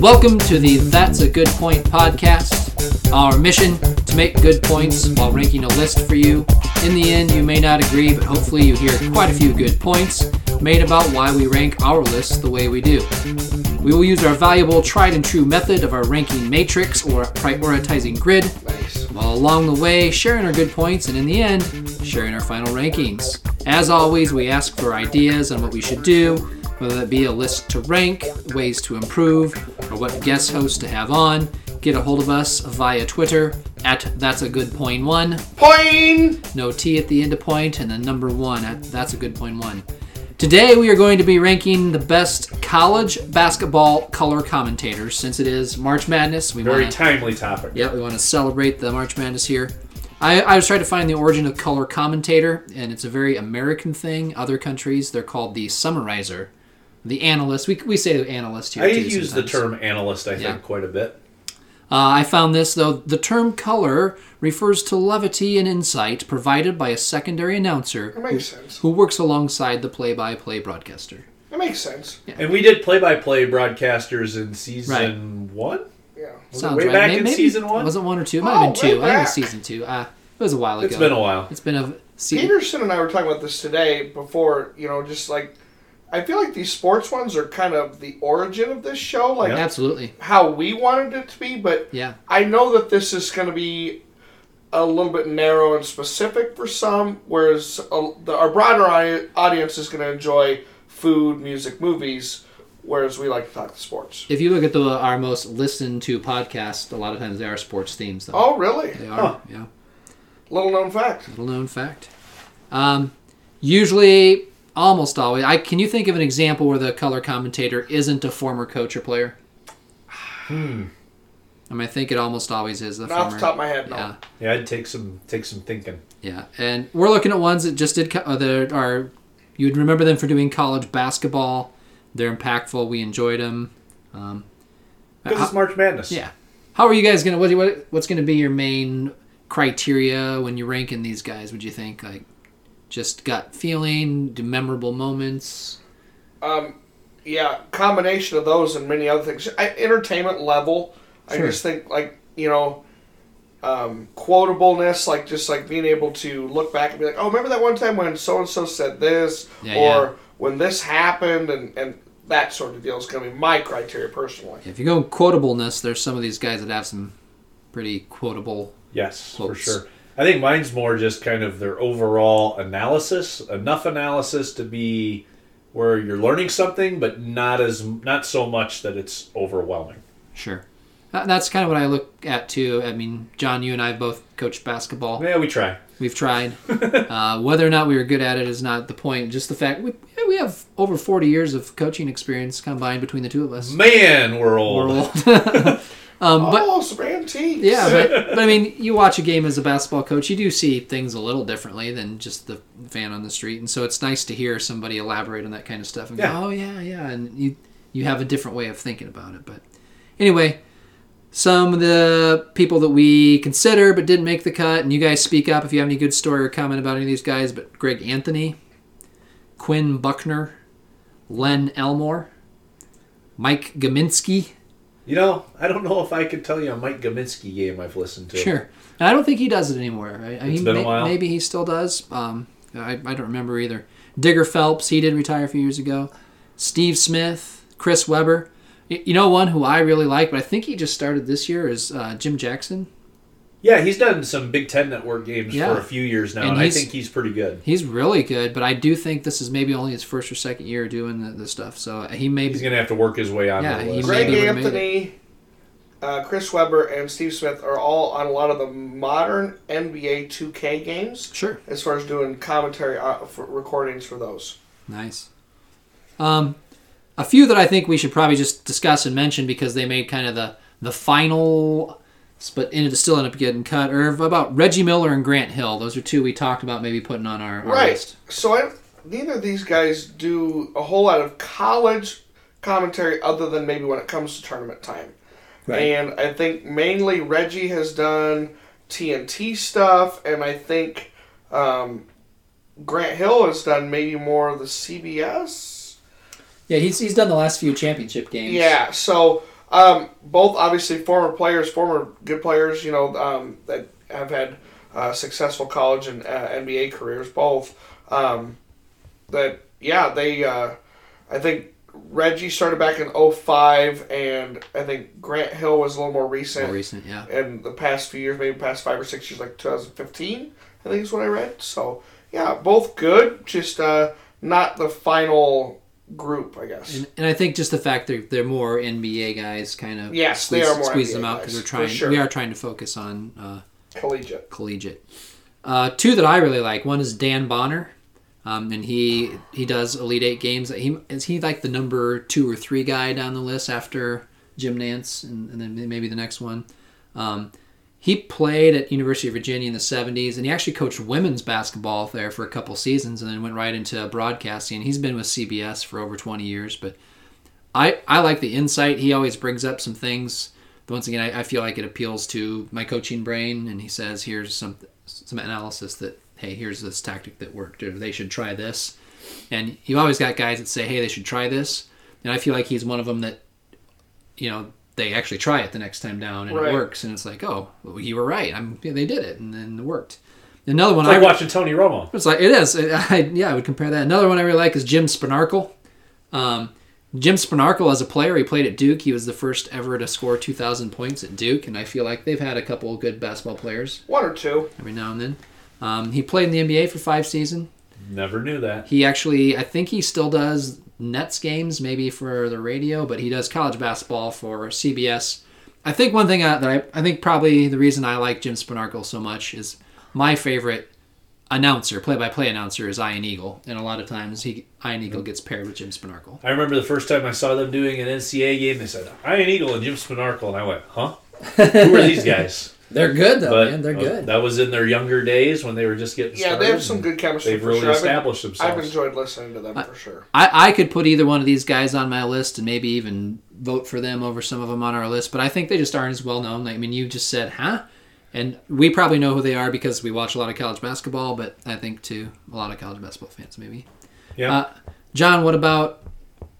welcome to the That's a Good Point podcast. Our mission to make good points while ranking a list for you. In the end, you may not agree, but hopefully, you hear quite a few good points made about why we rank our lists the way we do. We will use our valuable tried and true method of our ranking matrix or prioritizing grid, while along the way sharing our good points and in the end, sharing our final rankings. As always, we ask for ideas on what we should do, whether that be a list to rank, ways to improve, what guest hosts to have on. Get a hold of us via Twitter at That's a Good Point One. Point. No T at the end of point, and then number one at That's a Good Point One. Today we are going to be ranking the best college basketball color commentators. Since it is March Madness, we Very want to timely topic. yeah, we want to celebrate the March Madness here. I, I was trying to find the origin of color commentator, and it's a very American thing. Other countries, they're called the summarizer, the analyst. We, we say analyst here. I too use the term analyst, I think, Yeah. quite a bit. Uh, I found this, though. The term color refers to levity and insight provided by a secondary announcer That makes sense. who works alongside the play by play broadcaster. That makes sense. And we did play-by-play broadcasters in season one. Yeah. Was Sounds it way right. back May- in maybe- season one? Was it one or two? It might Oh, have been two. I think it was season two. Uh, it was a while ago. It's been a while. It's been a. Se- Peterson and I were talking about this today before, you know, just like I feel like these sports ones are kind of the origin of this show, like Absolutely. how we wanted it to be, but Yeah. I know that this is going to be a little bit narrow and specific for some, whereas uh, the, our broader audience is going to enjoy food, music, movies, whereas we like to talk sports. If you look at the our most listened to podcast, a lot of times they are sports themes. Though. Oh, really? They are. Huh. Yeah. Little known fact. Little known fact. Um, usually, almost always. I can you think of an example where the color commentator isn't a former coach or player? Hmm. I mean, I think it almost always is the Not off the top of my head, no. Yeah. Yeah, I'd take some take some thinking. Yeah, and we're looking at ones that just did co- uh, that are you would remember them for doing college basketball. They're impactful. We enjoyed them. Um, Because how- it's March Madness. yeah. How are you guys gonna? What, what what's gonna be your main criteria when you're ranking these guys? Would you think like just gut feeling, do memorable moments? Um, yeah, combination of those and many other things. I, entertainment level. I just think like you know, um, quotableness, like just like being able to look back and be like, oh, remember that one time when so and so said this, Yeah, or yeah. when this happened, and and that sort of deal is going to be my criteria personally. If you go quotableness, there's some of these guys that have some pretty quotable. Yes, Quotes. for sure. I think mine's more just kind of their overall analysis, enough analysis to be where you're learning something, but not as not so much that it's overwhelming. Sure. That's kind of what I look at too. I mean, John, you and I have both coached basketball. Yeah, we try. We've tried. uh, whether or not we were good at it is not the point. Just the fact we, we have over 40 years of coaching experience combined between the two of us. Man, we're old. We're old. um, but oh, some antiques. yeah, but, but I mean, you watch a game as a basketball coach, you do see things a little differently than just the fan on the street, and so it's nice to hear somebody elaborate on that kind of stuff and Yeah. go, "Oh yeah, yeah," and you you have a different way of thinking about it. But anyway, some of the people that we consider but didn't make the cut, and you guys speak up if you have any good story or comment about any of these guys. But Greg Anthony, Quinn Buckner, Len Elmore, Mike Gminski. You know, I don't know if I could tell you a Mike Gminski game I've listened to. Sure. And I don't think he does it anymore. I, I- It's he been a while. Maybe he still does. Um, I, I don't remember either. Digger Phelps, he did retire a few years ago. Steve Smith, Chris Webber. You know one who I really like, but I think he just started this year is uh, Jim Jackson. Yeah, he's done some Big Ten Network games Yeah. for a few years now, And and, I think he's pretty good. He's really good, but I do think this is maybe only his first or second year doing the, the stuff. So he may He's going to have to work his way on Yeah, the he list. may- Greg would've made Anthony, uh, Chris Webber, and Steve Smith are all on a lot of the modern NBA 2K games Sure. as far as doing commentary uh, for recordings for those. Nice. Um, a few that I think we should probably just discuss and mention because they made kind of the the final, but ended still end up getting cut. Or about Reggie Miller and Grant Hill. Those are two we talked about maybe putting on our, our Right. list. So I, neither of these guys do a whole lot of college commentary other than maybe when it comes to tournament time. Right. And I think mainly Reggie has done TNT stuff, and I think um, Grant Hill has done maybe more of the CBS. Yeah, he's, he's done the last few championship games. Yeah, so Um, both obviously former players, former good players, you know, um, that have had uh, successful college and uh, NBA careers, both. Um, that, yeah, they, uh, I think Reggie started back in 05, and I think Grant Hill was a little more recent. More recent, yeah. In the past few years, maybe past five or six years, like 2015, I think is what I read. So, yeah, both good, just uh, not the final group, I guess. And, and I think just the fact that they're more NBA guys kind of Yes, they squeeze, are more squeeze NBA them out because we're trying. sure. We are trying to focus on uh, Collegiate. collegiate. Uh, two that I really like. One is Dan Bonner, um, and he he does Elite Eight games. He is he like the number two or three guy down the list after Jim Nantz, and, and then maybe the next one. Um, he played at University of Virginia in the 70s, and he actually coached women's basketball there for a couple seasons, and then went right into broadcasting. He's been with CBS for over 20 years, but I I like the insight. He always brings up some things. Once again, I, I feel like it appeals to my coaching brain, and he says, "Here's some some analysis that hey, here's this tactic that worked, or they should try this." And you always got guys that say, "Hey, they should try this," and I feel like he's one of them that, you know, they actually try it the next time down and Right. it works, and it's like, "Oh, well, you were right. I'm yeah, they did it, and then it worked." Another one It's like I watching Tony Romo. it's like it is. I, yeah, I would compare that. Another one I really like is Jim Spanarkel. Um, Jim Spanarkel, as a player, he played at Duke. He was the first ever to score 2,000 points at Duke, and I feel like they've had a couple of good basketball players One or two. every now and then. Um, he played in the NBA for five seasons. Never knew that. He actually, I think he still does Nets games, maybe for the radio, but he does college basketball for CBS. I think one thing uh, that I, I think probably the reason I like Jim Spanarkel so much is my favorite announcer, play-by-play announcer, is Ian Eagle, and a lot of times he Ian Eagle gets paired with Jim Spanarkel. I remember the first time I saw them doing an NCAA game. They said Iron Eagle and Jim Spanarkel, and I went, "Huh? Who are these guys?" They're good though, But man. They're good. That was in their younger days when they were just getting started. Yeah, started. they have some good chemistry They've for really sure. I've been- established themselves. I've enjoyed listening to them for sure. I, I could put either one of these guys on my list and maybe even vote for them over some of them on our list, but I think they just aren't as well known. Like, I mean, you just said, huh? And we probably know who they are because we watch a lot of college basketball, but I think too, a lot of college basketball fans maybe. Yeah. Uh, John, what about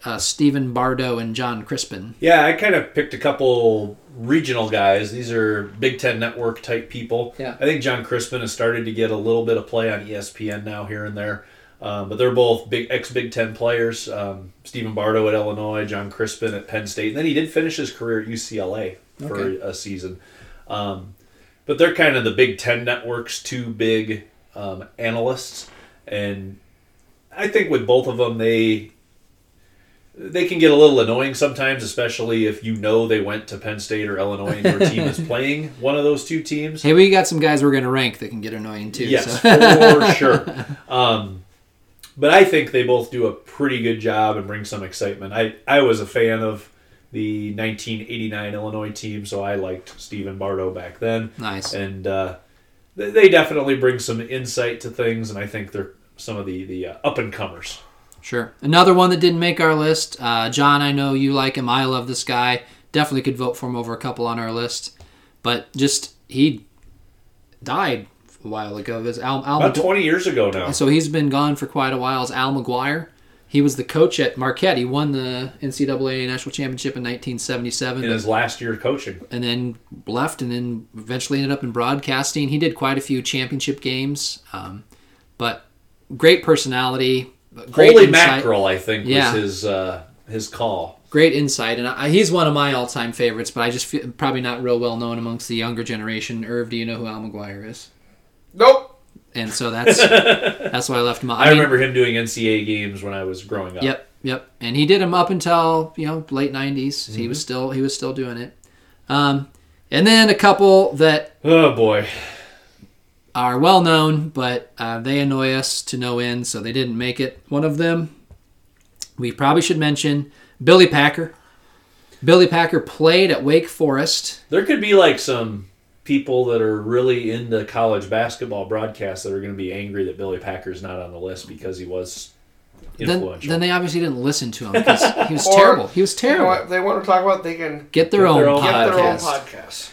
uh, Stephen Bardo and John Crispin? Yeah, I kind of picked a couple regional guys. These are Big Ten Network type people. Yeah. I think John Crispin has started to get a little bit of play on ESPN now here and there. Um, but they're both big ex Big Ten players. Um, Stephen Bardo at Illinois, John Crispin at Penn State. And then he did finish his career at UCLA for Okay. a season. Um, but they're kind of the Big Ten Network's two big um, analysts. And I think with both of them, they they can get a little annoying sometimes, especially if you know they went to Penn State or Illinois and your team is playing one of those two teams. Hey, we got some guys we're going to rank that can get annoying too. Yes, so- for sure. Um, but I think they both do a pretty good job and bring some excitement. I, I was a fan of the 1989 Illinois team, so I liked Stephen Bardo back then. nice. And uh, they, they definitely bring some insight to things, and I think they're some of the, the uh, up and comers. Sure. Another one that didn't make our list. Uh, John, I know you like him. I love this guy. Definitely could vote for him over a couple on our list. But just, he died a while ago. There's Al, Al About McGu- 20 years ago now. so he's been gone for quite a while. Is Al McGuire. He was the coach at Marquette. He won the NCAA national championship in 1977. In his last year coaching. and then left and then eventually ended up in broadcasting. He did quite a few championship games, um, but great personality, great Holy insight, mackerel, I think, Yeah. was his uh, his call. great insight, and I, he's one of my all-time favorites. But I just feel probably not real well known amongst the younger generation. Irv, do you know who Al McGuire is? Nope. And so that's that's why I left him. out. I, mean, remember him doing NCAA games when I was growing up. Yep, yep. And he did them up until you know late '90s. He Mm-hmm. was still he was still doing it. Um, and then a couple that Oh boy. Are well known, but uh, they annoy us to no end, so they didn't make it. One of them, we probably should mention Billy Packer. Billy Packer played at Wake Forest. There could be like some people that are really into college basketball broadcasts that are going to be angry that Billy Packer's not on the list because he was Then, influential. then they obviously didn't listen to him because he was Or, terrible. He was You know terrible. what? They want to talk about, they can Get their Get own their own- get podcast. their own podcast.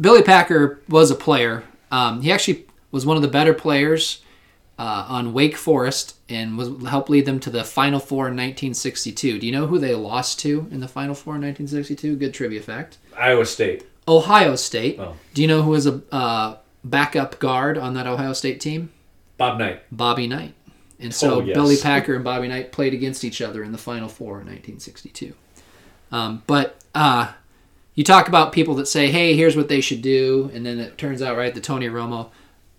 Billy Packer was a player. Um, he actually was one of the better players uh, on Wake Forest and was helped lead them to the Final Four in 1962. Do you know who they lost to in the Final Four in 1962? Good trivia fact. Iowa State. Ohio State. Oh. Do you know who was a uh, backup guard on that Ohio State team? Bob Knight. Bobby Knight. And so Oh, yes. Billy Packer and Bobby Knight played against each other in the Final Four in 1962. Um, but uh, you talk about people that say, hey, here's what they should do. And then it turns out, right, the Tony Romo.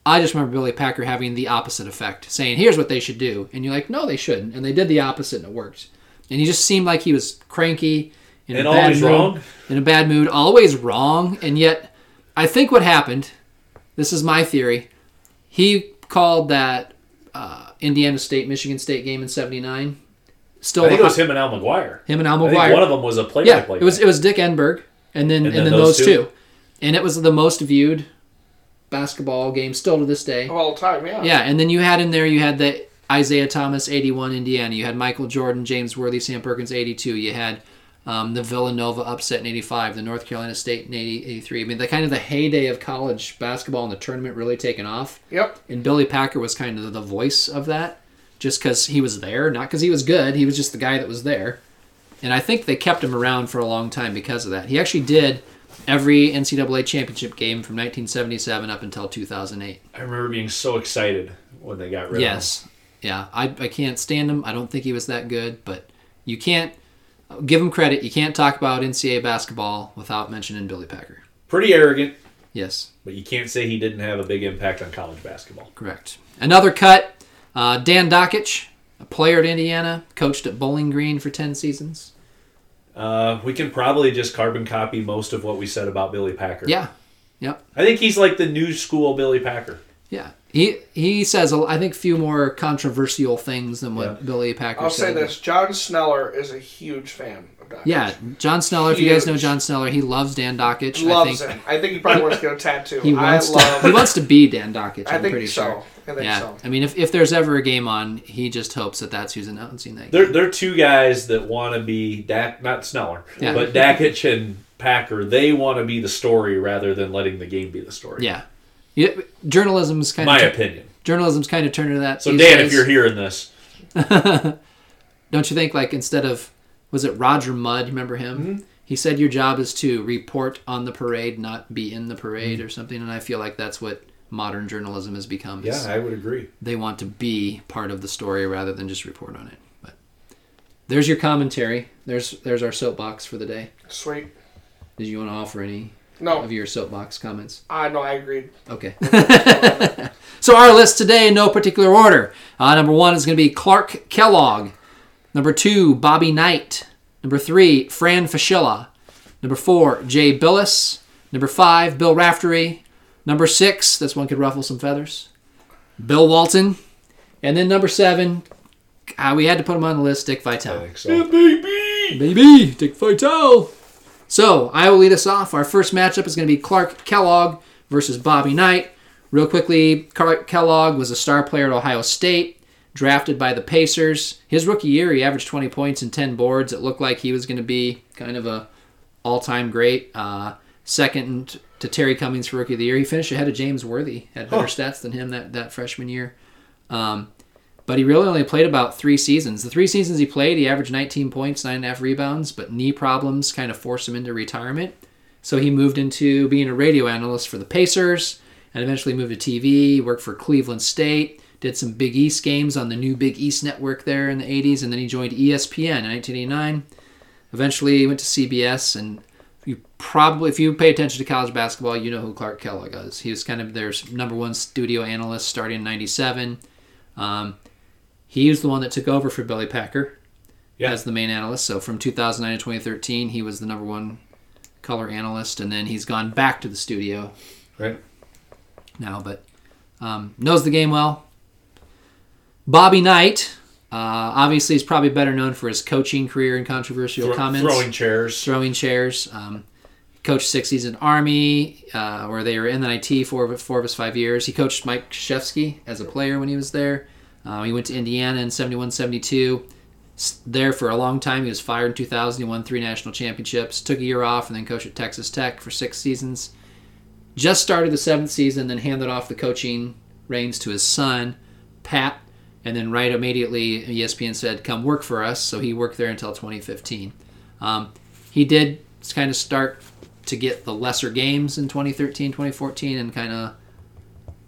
I just remember Billy Packer having the opposite effect, saying, here's what they should do. And you're like, no, they shouldn't. And they did the opposite and it worked. And he just seemed like he was cranky. In And a bad always mood, wrong? In a bad mood, always wrong. And yet, I think what happened, this is my theory, he called that uh, Indiana State Michigan State game in '79. Still, I think it was him and Al McGuire. him and Al McGuire. one of them was a play-by-play. yeah, it was it was Dick Enberg, and then and, then, those, two. and it was the most viewed basketball game still to this day. Of all time, yeah. Yeah, and then you had in there you had the Isiah Thomas 81 Indiana. You had Michael Jordan, James Worthy, Sam Perkins 82. You had um, the Villanova upset in 85, the North Carolina State in 80, 83. I mean, the kind of the heyday of college basketball and the tournament really taken off. Yep. And Billy Packer was kind of the voice of that, just because he was there, not because he was good. He was just the guy that was there. And I think they kept him around for a long time because of that. He actually did every NCAA championship game from 1977 up until 2008. I remember being so excited when they got rid of him. Yes. Yeah. I, I can't stand him. I don't think he was that good, but you can't give him credit. You can't talk about NCAA basketball without mentioning Billy Packer. Pretty arrogant, Yes. but you can't say he didn't have a big impact on college basketball. Correct. Another cut. Uh, Dan Dakich, a player at Indiana, coached at Bowling Green for 10 seasons. Uh, we can probably just carbon copy most of what we said about Billy Packer. Yeah. Yep. I think he's like the new school Billy Packer. Yeah. He he says I think few more controversial things than what Yeah. Billy Packer I'll said. say this: John Sneller is a huge fan of Doc. Yeah, John Sneller. If you guys know John Sneller, he loves Dan Dakich. loves I think him. I think he probably wants to get a tattoo. he wants I to. love. He wants to be Dan Dakich. I I'm think pretty so. sure. I think yeah, so. I mean, if, if there's ever a game on, he just hopes that that's who's announcing that. They're game. they're two guys that want to be Dak, not Sneller, Yeah. but Dakich and Packer. They want to be the story rather than letting the game be the story. Yeah, yeah. Journalism's kind my of My opinion. journalism's kind of turned into that. So Dan, days. if you're hearing this, don't you think like instead of was it Roger Mudd? Remember him? Mm-hmm. He said your job is to report on the parade, not be in the Mm-hmm. parade or something. And I feel like that's what modern journalism has become. yeah, I would agree. they want to be part of the story rather than just report on it. But there's your commentary. There's there's our soapbox for the day. Sweet. Did you want to offer any No, of your soapbox comments? I no, I agreed. Okay. so our list today in no particular order. Uh, number one is going to be Clark Kellogg. Number two, Bobby Knight. Number three, Fran Fraschilla. Number four, Jay Bilas. Number five, Bill Raftery. Number six, this one could ruffle some feathers, Bill Walton. And then number seven, uh, we had to put him on the list, Dick I Vitale. think so. baby. Baby, Dick Vitale. So I will lead us off. Our first matchup is going to be Clark Kellogg versus Bobby Knight. Real quickly, Clark Kellogg was a star player at Ohio State, drafted by the Pacers. His rookie year, he averaged 20 points and 10 boards. It looked like he was going to be kind of a all-time great. Uh, second to Terry Cummings for rookie of the year. He finished ahead of James Worthy. Had better stats than him that, that freshman year. Um, but he really only played about three seasons. The three seasons he played, he averaged 19 points, nine and a half rebounds, but knee problems kind of forced him into retirement. So he moved into being a radio analyst for the Pacers and eventually moved to TV, worked for Cleveland State, did some Big East games on the new Big East network there in the 80s, and then he joined ESPN in 1989. Eventually he went to CBS, and you probably, if you pay attention to college basketball, you know who Clark Kellogg is. He was kind of their number one studio analyst starting in 97. Um, he was the one that took over for Billy Packer Yeah. as the main analyst. So from 2009 to 2013, he was the number one color analyst, and then he's gone back to the studio Right. now, but um, knows the game well. Bobby Knight, uh, obviously, is probably better known for his coaching career and controversial Thro- comments throwing chairs. throwing chairs. Um, coached six season Army, uh, where they were in the IT for four of his five years. He coached Mike Krzyzewski as a player when he was there. Uh, he went to Indiana in 71 72. There for a long time. He was fired in 2000. He won three national championships. Took a year off and then coached at Texas Tech for six seasons. Just started the seventh season, then handed off the coaching reins to his son, Pat, and then right immediately ESPN said, "Come work for us." So he worked there until 2015. Um, he did kind of start to get the lesser games in 2013, 2014, and kind of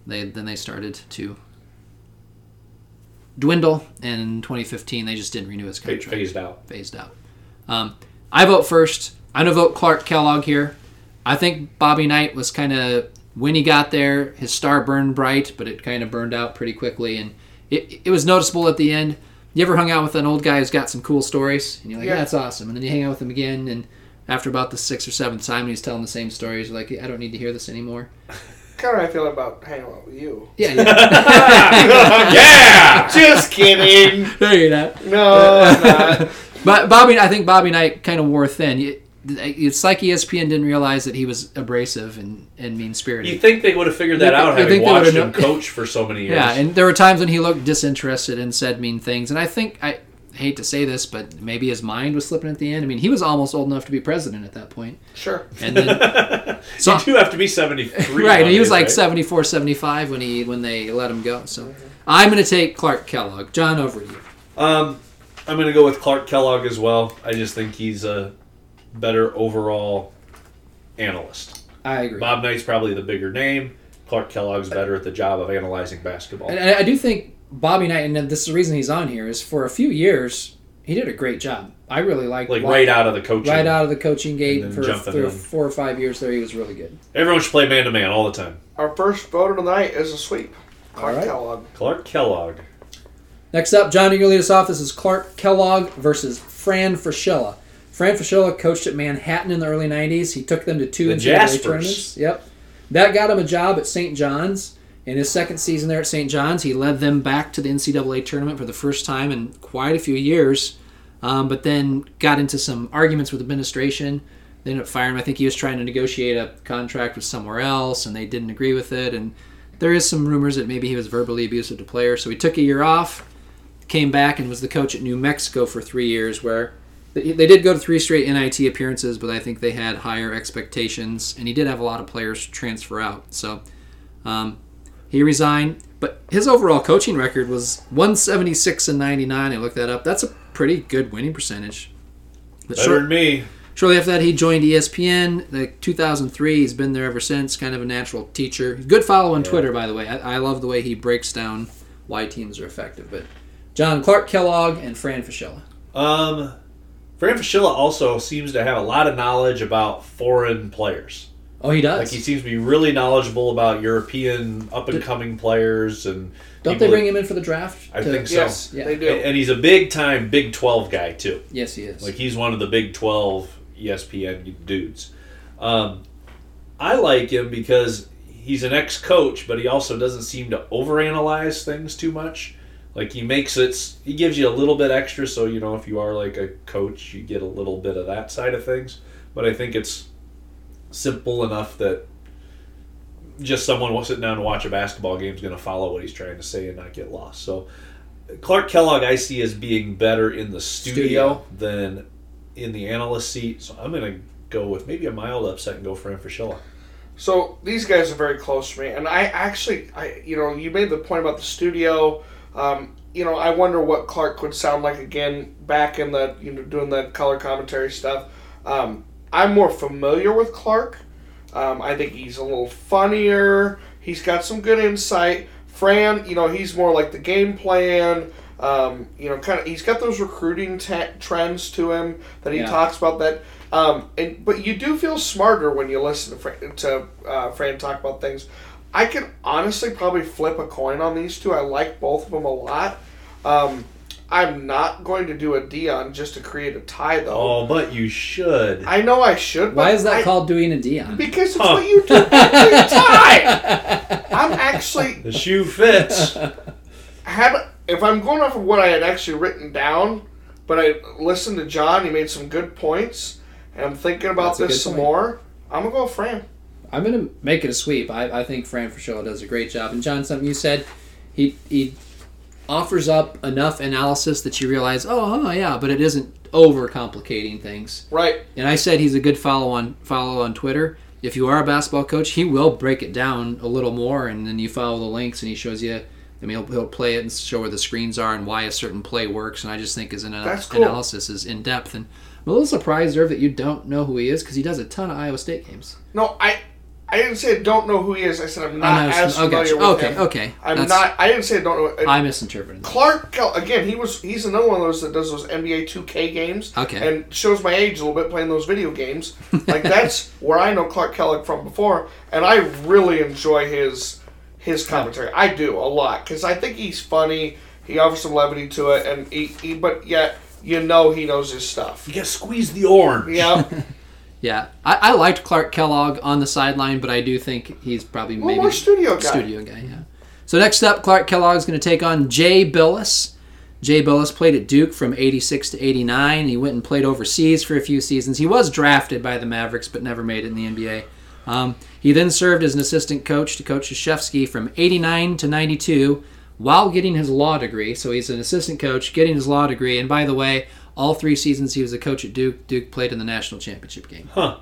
they then they started to dwindle. And in 2015, they just didn't renew his contract. Phased out. Phased out. Um, I vote first. I'm gonna vote Clark Kellogg here. I think Bobby Knight was kind of when he got there, his star burned bright, but it kind of burned out pretty quickly, and it, it was noticeable at the end. You ever hung out with an old guy who's got some cool stories, and you're like, Yeah. yeah. "That's awesome," and then you hang out with him again, and after about the sixth or seventh time, and he's telling the same stories, you're like, "I don't need to hear this anymore." Kind of how I feel about hanging out with you. Yeah, yeah. Yeah! Just kidding. No, you're not. No, I'm not. But Bobby, I think Bobby Knight kind of wore thin. You- It's like ESPN didn't realize that he was abrasive and, and mean spirited. You think they would have figured that You out think- you having think watched him known- coach for so many years? Yeah, and there were times when he looked disinterested and said mean things. And I think I hate to say this, but maybe his mind was slipping at the end. I mean, he was almost old enough to be president at that point. Sure. And then so you do have to be 73. right, and he was like right? 74, 75 when he when they let him go. So I'm going to take Clark Kellogg. John, over to you. Um, I'm going to go with Clark Kellogg as well. I just think he's a better overall analyst. I agree. Bob Knight's probably the bigger name. Clark Kellogg's better at the job of analyzing basketball. And I I do think Bobby Knight, and this is the reason he's on here, is for a few years he did a great job. I really liked Like wa- right out of the coaching. right out of the coaching gate for, jumping for four or five years there. He was really good. Everyone should play man to man all the time. Our first vote of the night is a sweep. Clark All right. Kellogg. Clark Kellogg. Next up, John, you're going to lead us off. This is Clark Kellogg versus Fran Fraschilla. Fran Fraschilla coached at Manhattan in the early 90s. He took them to two The NCAA Jaspers. tournaments. Yep. That got him a job at St. John's. In his second season there at St. John's, he led them back to the NCAA tournament for the first time in quite a few years, um, but then got into some arguments with administration. They ended up firing him. I think he was trying to negotiate a contract with somewhere else, and they didn't agree with it. And there is some rumors that maybe he was verbally abusive to players. So he took a year off, came back, and was the coach at New Mexico for three years, where they they did go to three straight NIT appearances, but I think they had higher expectations, and he did have a lot of players transfer out. So um, he resigned, but his overall coaching record was 176 and 99. I looked that up. That's a pretty good winning percentage. But Better short- than me. Shortly after that, he joined ESPN. Like 2003, he's been there ever since. Kind of a natural teacher. Good follow on Twitter, by the way. I, I love the way he breaks down why teams are effective. But John Clark Kellogg and Fran Fraschilla. Um, Fran Fraschilla also seems to have a lot of knowledge about foreign players. Oh, he does. Like he seems to be really knowledgeable about European up and coming players and Don't they bring that- him in for the draft? I to- think so. Yes, Yeah. they do. And he's a big time Big Twelve guy too. Yes, he is. Like he's one of the Big Twelve ESPN dudes. Um, I like him because he's an ex-coach, but he also doesn't seem to overanalyze things too much. Like he makes it, he gives you a little bit extra, so you know if you are like a coach, you get a little bit of that side of things. But I think it's simple enough that just someone sitting down to watch a basketball game is going to follow what he's trying to say and not get lost. So Clark Kellogg, I see as being better in the studio, than in the analyst seat. So I'm going to go with maybe a mild upset and go for Fraschilla. So these guys are very close to me, and I actually, I you know, you made the point about the studio. Um, you know, I wonder what Clark would sound like again back in the you know doing the color commentary stuff. Um, I'm more familiar with Clark. Um, I think he's a little funnier. He's got some good insight. Fran, you know, he's more like the game plan. Um, you know, kind of, he's got those recruiting ta trends to him that he Yeah. talks about. That, um, and but you do feel smarter when you listen to Fran, to uh, Fran talk about things. I could honestly probably flip a coin on these two. I like both of them a lot. Um, I'm not going to do a Dion just to create a tie, though. Oh, but you should. I know I should. Why is that I- called doing a Dion? Because it's Huh. what you do with tie. I'm actually the shoe fits. had if I'm going off of what I had actually written down, but I listened to John. He made some good points, and I'm thinking about That's this some point. more. I'm gonna go with Fran. I'm going to make it a sweep. I, I think Fran Fraschilla does a great job. And John, something you said, he he offers up enough analysis that you realize, oh, oh yeah, but it isn't overcomplicating things. Right. And I said he's a good follow on follow on Twitter. If you are a basketball coach, he will break it down a little more, and then you follow the links, and he shows you I mean, he'll, he'll play it and show where the screens are and why a certain play works. And I just think his ana- cool. analysis is in depth. And I'm a little surprised, Irv, that you don't know who he is because he does a ton of Iowa State games. No, I I didn't say I don't know who he is. I said I'm not know, as familiar gotcha. with Okay, him. okay. okay. I'm That's- not. I didn't say I don't know. Uh, I misinterpreted. Clark Kell again. He was. He's another one of those that does those NBA 2K games. Okay. And shows my age a little bit playing those video games. Like that's where I know Clark Kellogg from before, and I really enjoy his his commentary. I do a lot because I think he's funny. He offers some levity to it, and he, he but yet you know he knows his stuff. You gotta squeeze the orange. Yeah. Yeah, I, I liked Clark Kellogg on the sideline, but I do think he's probably Well, maybe more studio guy. studio guy. Yeah. So next up, Clark Kellogg is going to take on Jay Bilas. Jay Bilas played at Duke from '86 to '89. He went and played overseas for a few seasons. He was drafted by the Mavericks, but never made it in the NBA. Um, he then served as an assistant coach to Coach Krzyzewski from '89 to '92 while getting his law degree. So he's an assistant coach, getting his law degree. And by the way, all three seasons he was a coach at Duke. Duke played in the national championship game. Huh.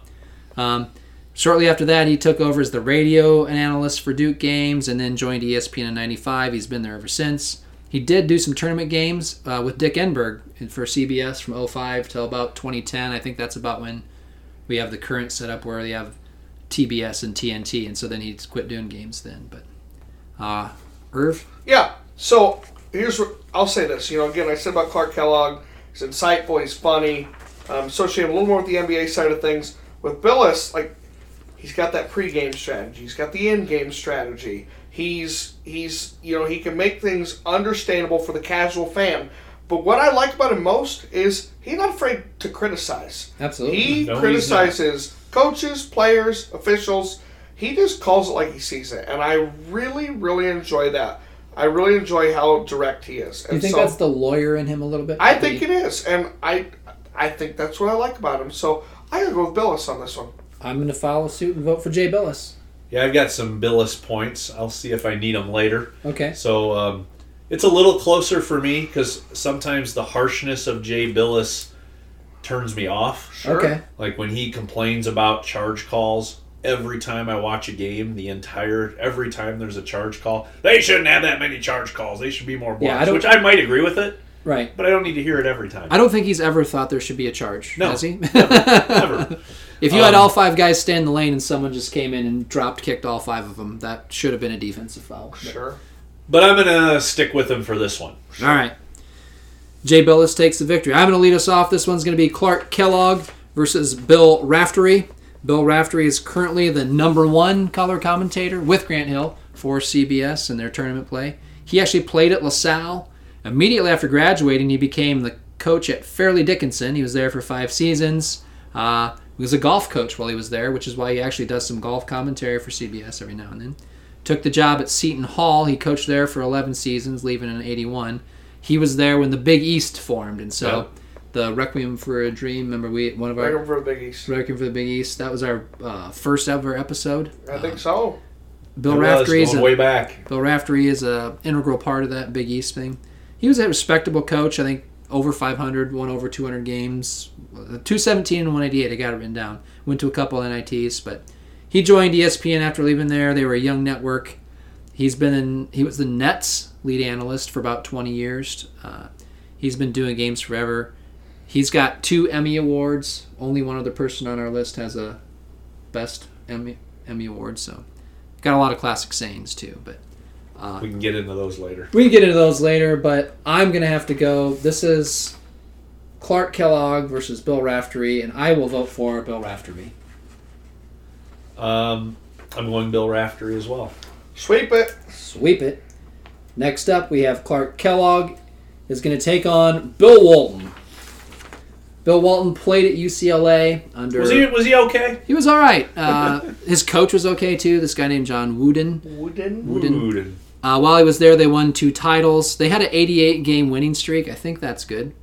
Um, shortly after that, he took over as the radio analyst for Duke games and then joined ESPN in 95. He's been there ever since. He did do some tournament games uh, with Dick Enberg for CBS from 05 till about 2010. I think that's about when we have the current setup where they have TBS and TNT, and so then he quit doing games then. But, uh, Irv? Yeah. So here's what I'll say this. You know, again, I said about Clark Kellogg. He's insightful. He's funny. Um, associate him a little more with the NBA side of things. With Bilas, like he's got that pregame strategy. He's got the in-game strategy. He's he's you know he can make things understandable for the casual fan. But what I like about him most is he's not afraid to criticize. Absolutely. He No, criticizes coaches, players, officials. He just calls it like he sees it, and I really, really enjoy that. I really enjoy how direct he is. Do you think so that's the lawyer in him a little bit? I think it is, and I, I think that's what I like about him. So I gotta go with Bilas on this one. I'm going to follow suit and vote for Jay Bilas. Yeah, I've got some Bilas points. I'll see if I need them later. Okay. So um, it's a little closer for me because sometimes the harshness of Jay Bilas turns me off. Sure. Okay. Like when he complains about charge calls every time I watch a game, the entire every time there's a charge call, they shouldn't have that many charge calls. They should be more blocks. Yeah, I don't- which I might agree with it, Right. but I don't need to hear it every time. I don't think he's ever thought there should be a charge. No. Has he? Never. If you had Um, all five guys stay in the lane and someone just came in and dropped kicked all five of them, that should have been a defensive foul. But- Sure. But I'm gonna stick with him for this one. All right. Jay Bilas takes the victory. I'm going to lead us off. This one's going to be Clark Kellogg versus Bill Raftery. Bill Raftery is currently the number one color commentator with Grant Hill for CBS in their tournament play. He actually played at LaSalle. Immediately after graduating, he became the coach at Fairleigh Dickinson. He was there for five seasons. Uh, he was a golf coach while he was there, which is why he actually does some golf commentary for CBS every now and then. Took the job at Seton Hall. He coached there for 11 seasons, leaving in 81. He was there when the Big East formed, and so Yeah. The Requiem for a Dream. Remember, we one of our Requiem for the Big East. Requiem for the Big East. That was our uh, first ever episode. I think so. Bill It Raftery is a, way back. Bill Raftery is a integral part of that Big East thing. He was a respectable coach. I think over 500, won over 200 games, 217 and 188. I got it written down. Went to a couple NITs, but he joined ESPN after leaving there. They were a young network. He's been in. He was the Nets lead analyst for about 20 years. Uh, he's been doing games forever. He's got two Emmy awards. Only one other person on our list has a best Emmy Emmy award. So got a lot of classic sayings too. But We can get into those later. we can get into those later, but I'm gonna have to go. This is Clark Kellogg versus Bill Raftery, and I will vote for Bill Raftery. Um, I'm going Bill Raftery as well. Sweep it. Sweep it. Next up, we have Clark Kellogg is going to take on Bill Walton. Bill Walton played at UCLA under. Was he was he okay? He was all right. Uh, his coach was okay too. This guy named John Wooden. Wooden. Wooden. Wooden. Uh, while he was there, they won two titles. They had an 88 game winning streak. I think that's good.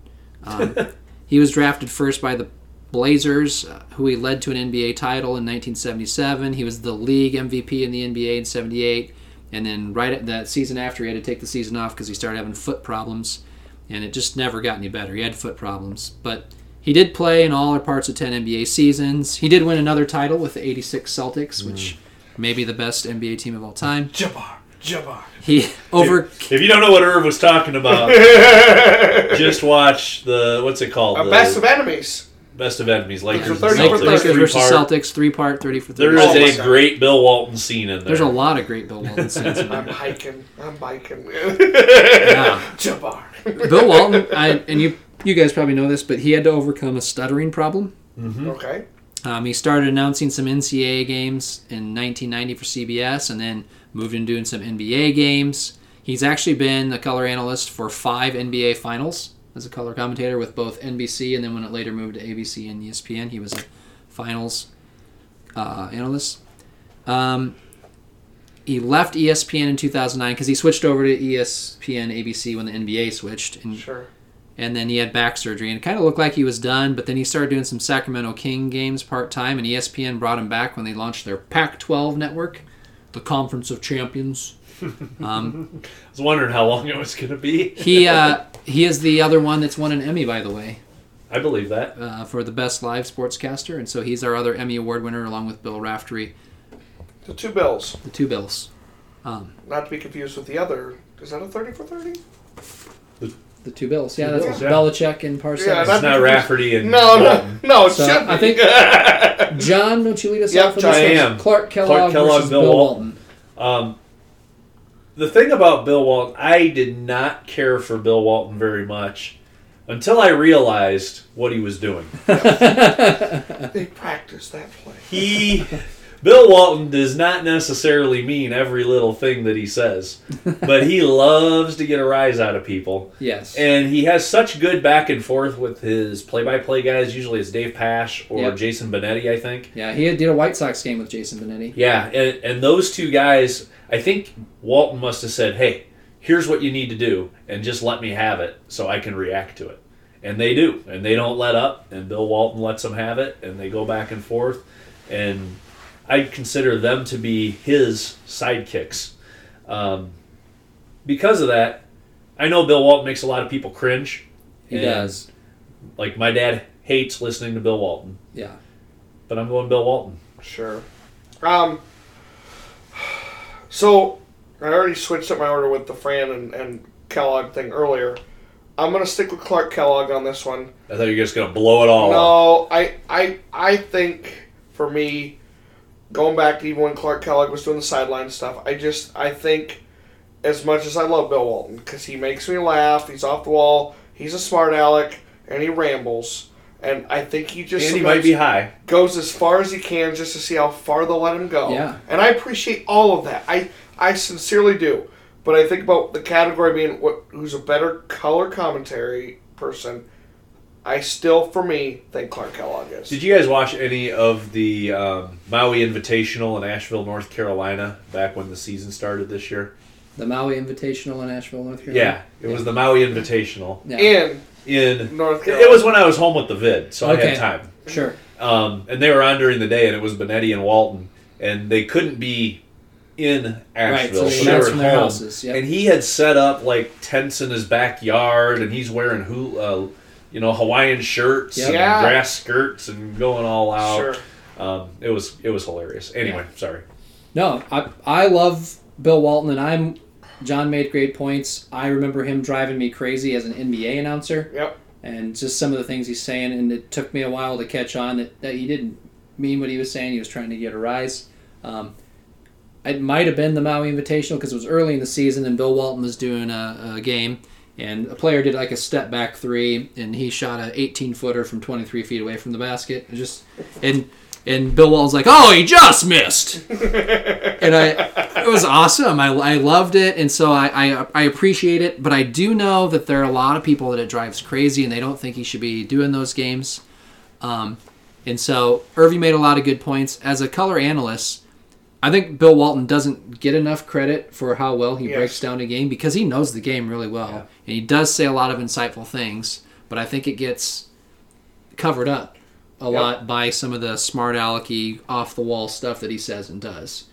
Um, he was drafted first by the Blazers, uh, who he led to an NBA title in 1977. He was the league MVP in the NBA in 78. And then right at that season after, he had to take the season off because he started having foot problems. And it just never got any better. He had foot problems. But he did play in all or parts of 10 NBA seasons. He did win another title with the 86 Celtics, which mm. may be the best NBA team of all time. Jabbar. Jabbar. He over If you don't know what Irv was talking about, just watch the what's it called? A The best of enemies. Best of enemies, Lakers, and 30 Celtics, 30. Lakers three versus part. Celtics, three part, thirty for There thirty. Oh a God. great Bill Walton scene in there. There's a lot of great Bill Walton scenes. in I'm there. hiking. I'm biking. Yeah. Jabbar. Bill Walton, I, and you you guys probably know this, but he had to overcome a stuttering problem. Okay. Um, he started announcing some NCAA games in 1990 for CBS, and then moved into doing some NBA games. He's actually been a color analyst for five NBA finals as a color commentator with both NBC, and then when it later moved to ABC and ESPN, he was a finals uh, analyst. Um, he left ESPN in 2009 because he switched over to ESPN ABC when the NBA switched, and Sure. And then he had back surgery and it kind of looked like he was done but then he started doing some sacramento king games part-time and espn brought him back when they launched their pac 12 network the conference of champions um, I was wondering how long it was going to be. he uh, he is the other one that's won an emmy by the way I believe that. uh, for the best live sportscaster and so he's our other emmy award winner along with bill raftery The two bills. the two bills um, Not to be confused with the other. Is that a 30 for 30? The two bills yeah Two that's Bills, yeah. belichick and Parcells. Yeah, It's not Rafferty and No, no, no, it So, should be. I think- john don't you lead us Yep, off with John, I am. clark kellogg, Clark Kellogg, versus Bill bill Walton. walton, Um, the thing about Bill Walton, I did not care for Bill Walton very much until I realized what he was doing. They practiced that play. He, Bill Walton, does not necessarily mean every little thing that he says, but he loves to get a rise out of people. yes And he has such good back and forth with his play-by-play guys. Usually it's Dave Pasch or Yep. Jason Benetti, I think. Yeah, he did a White Sox game with Jason Benetti. Yeah, and, and those two guys, I think Walton must have said, "Hey, here's what you need to do, and just let me have it so I can react to it." And they do, and they don't let up. And Bill Walton lets them have it, and they go back and forth. And I consider them to be his sidekicks. Um, because of that, I know Bill Walton makes a lot of people cringe. He And, does. Like my dad hates listening to Bill Walton, Yeah. but I'm going Bill Walton. Sure. Um. So, I already switched up my order with the Fran and, and Kellogg thing earlier. I'm gonna stick with Clark Kellogg on this one. I thought you were just gonna blow it all. up. No, I, I, I think for me, going back to even when Clark Kellogg was doing the sideline stuff, I just I think as much as I love Bill Walton because he makes me laugh, he's off the wall, he's a smart aleck, and he rambles, and I think he just and he might be high. goes as far as he can just to see how far they'll let him go. Yeah. and I appreciate all of that. I I sincerely do. But I think about the category being what who's a better color commentary person. I still, for me, think Clark Kellogg is. Did you guys watch any of the um, Maui Invitational in Asheville, North Carolina, back when the season started this year? The Maui Invitational in Asheville, North Carolina. Yeah, it was the Maui Invitational Yeah. in in. North Carolina? It was when I was home with the vid, so I had time. Sure. Um, and they were on during the day, and it was Benetti and Walton, and they couldn't be in Asheville, Right, so so they they were from at their home. houses, yep. And he had set up like tents in his backyard, and he's wearing who, uh, you know, Hawaiian shirts Yep. and Yeah. grass skirts and going all out. Sure. Um, it was it was hilarious. Anyway, sorry. No, I I love Bill Walton, and I'm. John made great points. I remember him driving me crazy as an NBA announcer, Yep. and just some of the things he's saying. And it took me a while to catch on that, that he didn't mean what he was saying. He was trying to get a rise. Um, it might have been the Maui Invitational because it was early in the season, and Bill Walton was doing a, a game, and a player did like a step back three, and he shot a 18 footer from 23 feet away from the basket. It just and and Bill Walton's like, "Oh, he just missed," and I it was awesome. I, I loved it, and so I, I I appreciate it. But I do know that there are a lot of people that it drives crazy, and they don't think he should be doing those games. Um, and so Irving made a lot of good points as a color analyst. I think Bill Walton doesn't get enough credit for how well he Yes. breaks down a game because he knows the game really well, Yeah. and he does say a lot of insightful things. But I think it gets covered up a Yep. lot by some of the smart alecky, off the wall stuff that he says and does.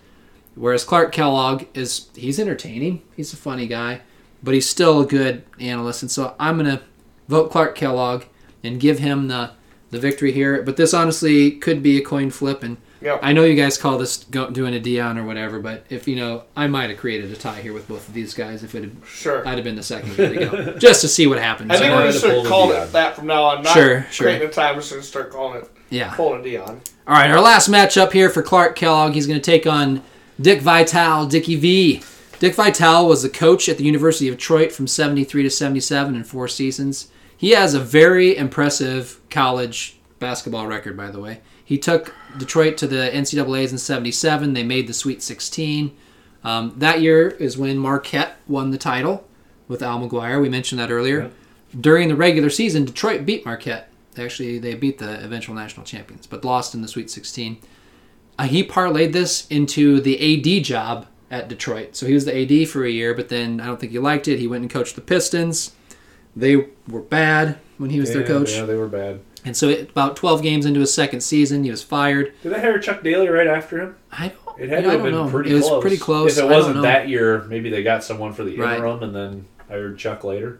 Whereas Clark Kellogg is he's entertaining, he's a funny guy, but he's still a good analyst, and so I'm gonna vote Clark Kellogg and give him the the victory here. But this honestly could be a coin flip, and Yep. I know you guys call this go, doing a Dion or whatever, but if you know, I might have created a tie here with both of these guys if it had, Sure. I'd have been the second guy to go, just to see what happens. I think we're know? going to to pull start calling it that from now on. Not Sure, sure. creating a time. We're just going to start calling it yeah. pulling a Dion. All right, our last matchup here for Clark Kellogg. He's going to take on Dick Vitale, Dickie V. Dick Vitale was the coach at the University of Detroit from 73 to 77 in four seasons. He has a very impressive college basketball record, by the way. He took Detroit to the NCAAs in 77. They made the Sweet 16. Um, that year is when Marquette won the title with Al McGuire. We mentioned that earlier. During the regular season, Detroit beat Marquette. Actually, they beat the eventual national champions, but lost in the Sweet 16. Uh, he parlayed this into the AD job at Detroit. So he was the AD for a year, but then I don't think he liked it. He went and coached the Pistons. They were bad when he was their coach. Yeah, they were bad. And so it, about 12 games into his second season, he was fired. Did they hire Chuck Daly right after him? I don't, It had to have been know. pretty It was close. pretty close. If it wasn't that year, maybe they got someone for the Right. interim and then hired Chuck later.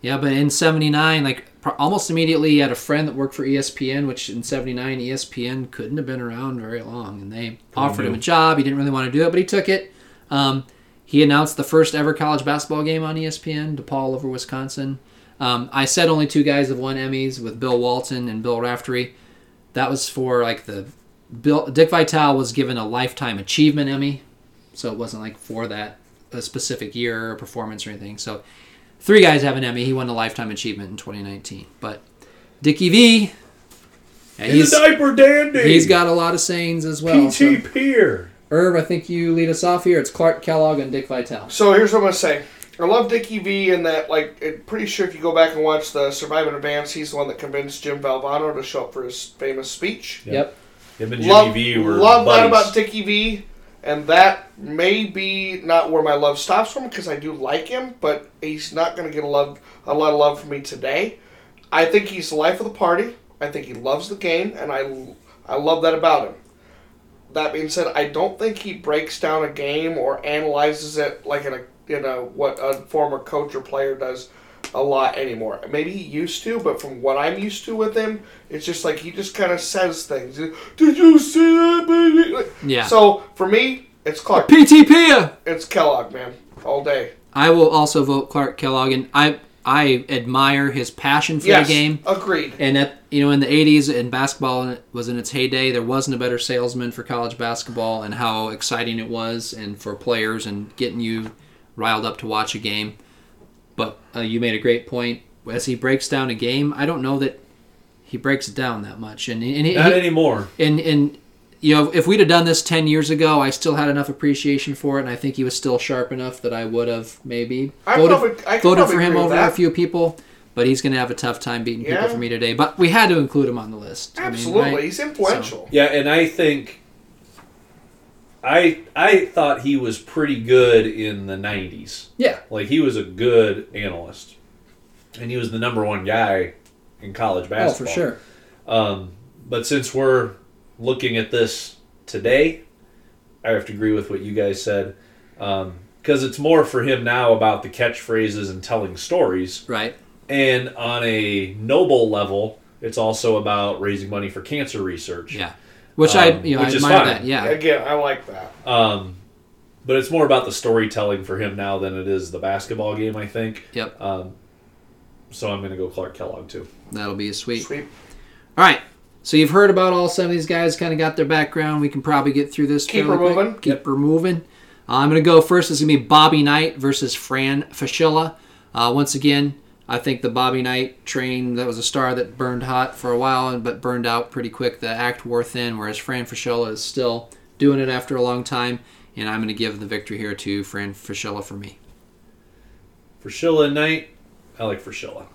Yeah, but in '79, like almost immediately, he had a friend that worked for ESPN, which in '79 ESPN couldn't have been around very long, and they offered him a job. He didn't really want to do it, but he took it. Um, he announced the first ever college basketball game on ESPN, DePaul over Wisconsin. Um, I said only two guys have won Emmys with Bill Walton and Bill Raftery. That was for like the Bill Dick Vitale was given a lifetime achievement Emmy, so it wasn't like for that a specific year or performance or anything. So three guys have an Emmy. He won a lifetime achievement in 2019. But Dickie V, yeah, He's, he's a diaper dandy. he's got a lot of sayings as well. PT So, Pier. Irv, I think you lead us off here. It's Clark Kellogg and Dick Vitale. So here's what I'm gonna say. I love Dickie V in that, like, I'm pretty sure if you go back and watch the Survive and Advance, he's the one that convinced Jim Valvano to show up for his famous speech. Yeah. Yep. Him and Jimmy Love, V were love that about Dickie V, and that may be not where my love stops from because I do like him, but he's not going to get a love a lot of love from me today. I think he's the life of the party. I think he loves the game, and I I love that about him. That being said, I don't think he breaks down a game or analyzes it like in a you know what a former coach or player does a lot anymore. Maybe he used to, but from what I'm used to with him, it's just like he just kind of says things. Did you see that, baby? Yeah. So for me, it's Clark. PTP. It's Kellogg, man, all day. I will also vote Clark Kellogg, and I I admire his passion for yes, the game. agreed. And at you know in the '80s, and basketball was in its heyday. There wasn't a better salesman for college basketball, and how exciting it was, and for players, and getting you riled up to watch a game. But uh, you made a great point. As he breaks down a game, I don't know that he breaks it down that much. And and, he, Not anymore. and and you know if we'd have done this 10 years ago i still had enough appreciation for it and i think he was still sharp enough that i would have maybe I voted, probably- I voted for him agree with over a few people but he's going to have a tough time beating people for me today but we had to include him on the list I mean, Absolutely, right? he's influential. Yeah, and I think I I thought he was pretty good in the '90s. yeah. Like he was a good analyst, and he was the number one guy in college oh basketball. for sure. Um, but since we're looking at this today, I have to agree with what you guys said. Because it's more for him now about the catchphrases and telling stories, right. And on a noble level, it's also about raising money for cancer research. yeah which i Um, you know which i is admire fine. that yeah Again, I like that. Um, but it's more about the storytelling for him now than it is the basketball game. I think. yep Um, so I'm going to go Clark Kellogg too. that'll be a sweet Sweet. all right so you've heard about all some of these guys kind of got their background we can probably get through this Keep fairly her quick. moving. keep her moving Uh, i'm going to go first this is going to be bobby knight versus fran Fraschilla. Uh, once again i think the bobby knight train that was a star that burned hot for a while and but burned out pretty quick. The act wore thin whereas fran Fraschilla is still doing it after a long time and i'm going to give the victory here to fran Fraschilla for me. Fraschilla and Knight, I like Fraschilla.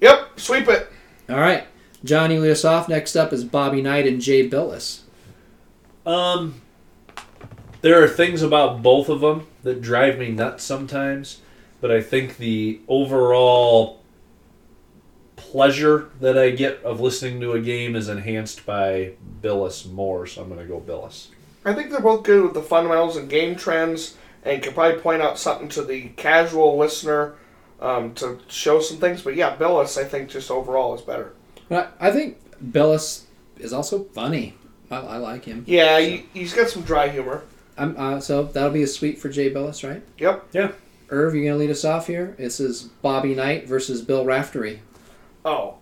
Yep, sweep it. all right Johnny you lead us off next up is bobby knight and jay Bilas. Um, there are things about both of them that drive me nuts sometimes, but I think the overall pleasure that I get of listening to a game is enhanced by Bilas more, so I'm going to go Bilas. I think they're both good with the fundamentals and game trends, and can probably point out something to the casual listener um, to show some things. But yeah, Bilas, I think, just overall is better. But I I think Bilas is also funny. I, I like him. Yeah, he, he's got some dry humor. I'm, uh, so that'll be a sweep for Jay Bilas, right? Yep. Yeah. Irv, you gonna lead us off here? This is Bobby Knight versus Bill Raftery. Oh.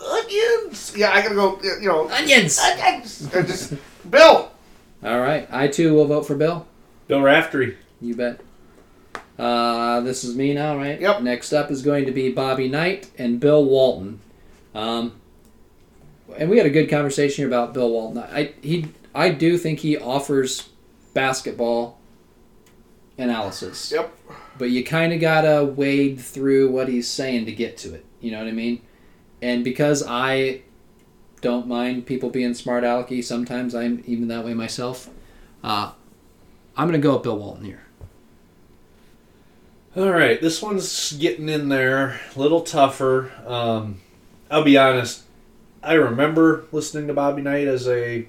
Onions! Yeah, I gotta go, you know. Onions. Onions! I just, Bill! All right, I too will vote for Bill. Bill Raftery. You bet. Uh, this is me now, right? Yep. Next up is going to be Bobby Knight and Bill Walton. Um, and we had a good conversation here about Bill Walton. I he I do think he offers basketball analysis. Yep. But you kind of gotta wade through what he's saying to get to it. You know what I mean? And because I don't mind people being smart alecky, sometimes I'm even that way myself. Uh, I'm gonna go with Bill Walton here. All right, this one's getting in there, a little tougher. Um, I'll be honest. I remember listening to Bobby Knight as a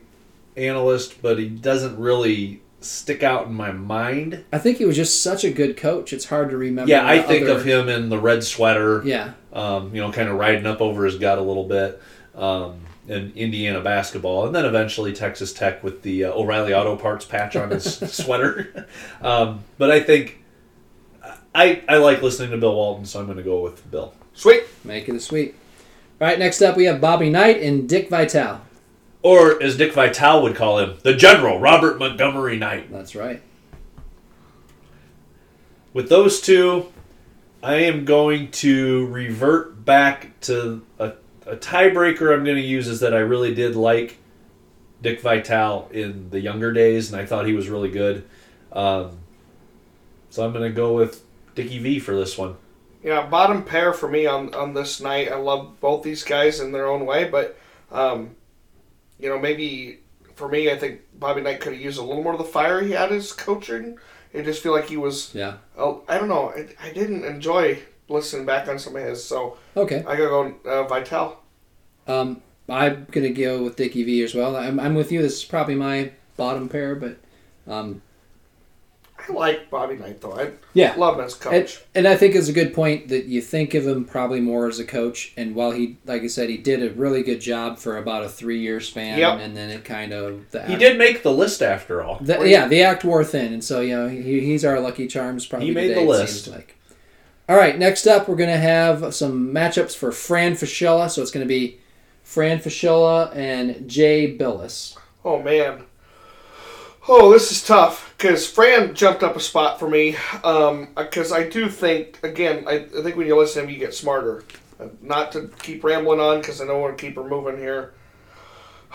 analyst, but he doesn't really stick out in my mind. I think he was just such a good coach. It's hard to remember. Yeah, I think other- of him in the red sweater. Yeah, um, you know, kind of riding up over his gut a little bit. Um, in Indiana basketball, and then eventually Texas Tech with the uh, O'Reilly Auto Parts patch on his sweater. Um, but I think I I like listening to Bill Walton, so I'm going to go with Bill. Sweet. make it a sweep. All right, next up we have Bobby Knight and Dick Vitale. Or as Dick Vitale would call him, the General Robert Montgomery Knight. That's right. With those two, I am going to revert back to a, a tiebreaker I'm going to use is that I really did like Dick Vitale in the younger days, and I thought he was really good. Um, so I'm going to go with Dickie V for this one. Yeah, bottom pair for me on, on this night. I love both these guys in their own way, but, um, you know, maybe for me, I think Bobby Knight could have used a little more of the fire he had as coaching. I just feel like he was, Yeah. oh, I don't know, I, I didn't enjoy listening back on some of his, so Okay. I gotta go uh, Vitale. Um, I'm gonna go with Dickie V as well. I'm, I'm with you. This is probably my bottom pair, but um, I like Bobby Knight, though. I yeah. love him as coach. And, and I think it's a good point that you think of him probably more as a coach. And while he, like I said, he did a really good job for about a three year span, Yep. and then it kind of the He did make the list after all. the- yeah, the act wore thin, and so you know he, he's our lucky charms. Probably He made today, the list. like. All right, next up we're gonna have some matchups for Fran Fraschilla. So it's gonna be Fran Fraschilla and Jay Bilas. Oh man. Oh, this is tough because Fran jumped up a spot for me. Because I do think, again, I, I think when you listen to him, you get smarter. Uh, Not to keep rambling on because I don't want to keep her moving here.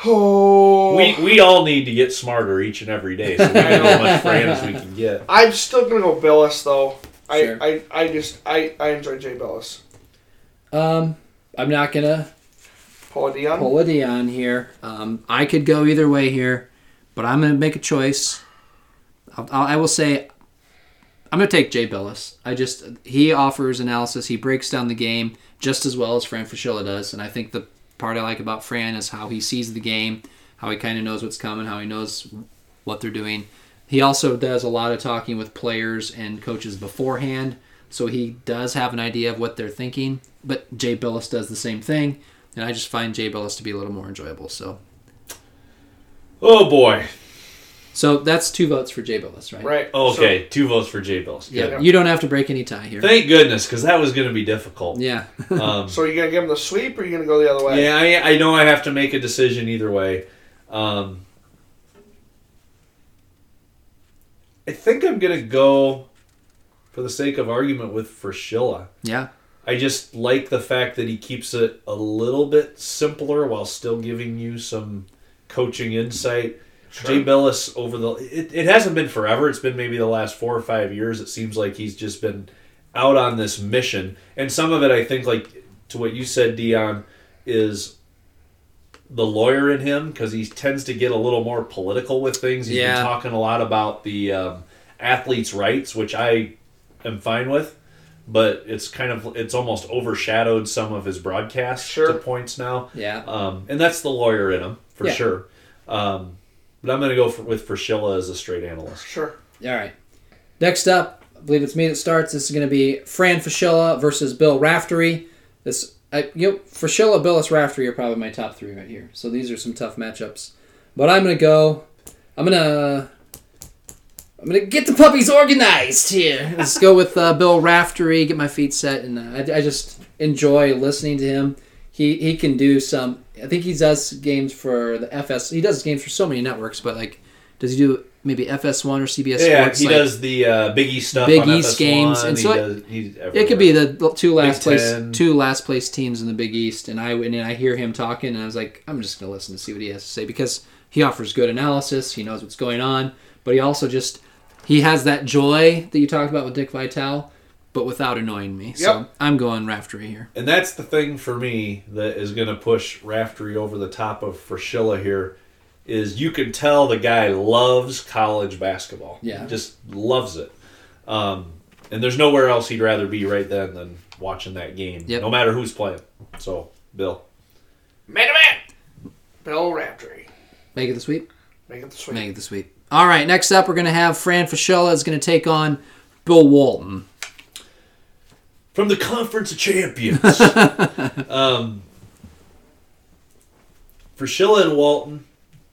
Oh, We, we all need to get smarter each and every day, so we can know as much Fran as we can get. I'm still gonna go Bilas though. Sure. I, I, I just I, I enjoy Jay Bilas. Um, I'm not gonna Paula Dion. pull a Dion here. Um, I could go either way here, but I'm gonna make a choice. I'll, I'll, say, I'm gonna take Jay Bilas. I just he offers analysis. He breaks down the game just as well as Fran Fraschilla does, and I think the part I like about Fran is how he sees the game, how he kind of knows what's coming, how he knows what they're doing. He also does a lot of talking with players and coaches beforehand, so he does have an idea of what they're thinking. But Jay Bilas does the same thing, and I just find Jay Bilas to be a little more enjoyable. So, Oh boy. So that's two votes for Jay Bilas, right? Right. Okay, two votes for Jay Bilas. Yeah, Good. you don't have to break any tie here. Thank goodness, because that was going to be difficult. Yeah. Um, So, so you gonna give him the sweep or you gonna go the other way? Yeah, I, I know I have to make a decision either way. Um, I think I'm gonna go, for the sake of argument, with Fraschilla. yeah. I just like the fact that he keeps it a little bit simpler while still giving you some coaching insight. Jay Bilas over the it, it hasn't been forever. It's been maybe the last four or five years. It seems like he's just been out on this mission, and some of it I think like to what you said, Dion, is the lawyer in him because he tends to get a little more political with things. He's Yeah. been talking a lot about the um, athletes' rights, which I am fine with, but it's kind of it's almost overshadowed some of his broadcasts Sure. to points now. Yeah. Um, and that's the lawyer in him for Yeah. sure. Um, but I'm going to go for, with Fraschilla as a straight analyst. Sure. All right. Next up, I believe it's me that starts. This is going to be Fran Fraschilla versus Bill Raftery. This, I, you know, Fraschilla, Bilas, Raftery are probably my top three right here. So these are some tough matchups. But I'm gonna go. I'm gonna. I'm gonna get the puppies organized here. Let's go with uh, Bill Raftery. Get my feet set, and uh, I, I just enjoy listening to him. He he can do some. I think he does games for the FS. He does games for so many networks, but like, does he do maybe FS1 or CBS Yeah, Sports? he like, does the uh, Big East stuff. Big East FS1, games, and so it- does, It could be the two last place two last place teams in the Big East, and I and I hear him talking, and I was like, I'm just gonna listen to see what he has to say because he offers good analysis. He knows what's going on, but he also just he has that joy that you talked about with Dick Vitale, but without annoying me. So I'm going Raftery here. And that's the thing for me that is going to push Raftery over the top of Fraschilla here is you can tell the guy loves college basketball. Yeah. Just loves it. Um, and there's nowhere else he'd rather be right then than watching that game, Yep. no matter who's playing. So, Bill. Man to man. Bill Raftery. Make it the sweep. Make it the sweep. Make it the sweep. All right, next up we're gonna have Fran Fraschilla is gonna take on Bill Walton. From the Conference of Champions. um, Fraschilla and Walton,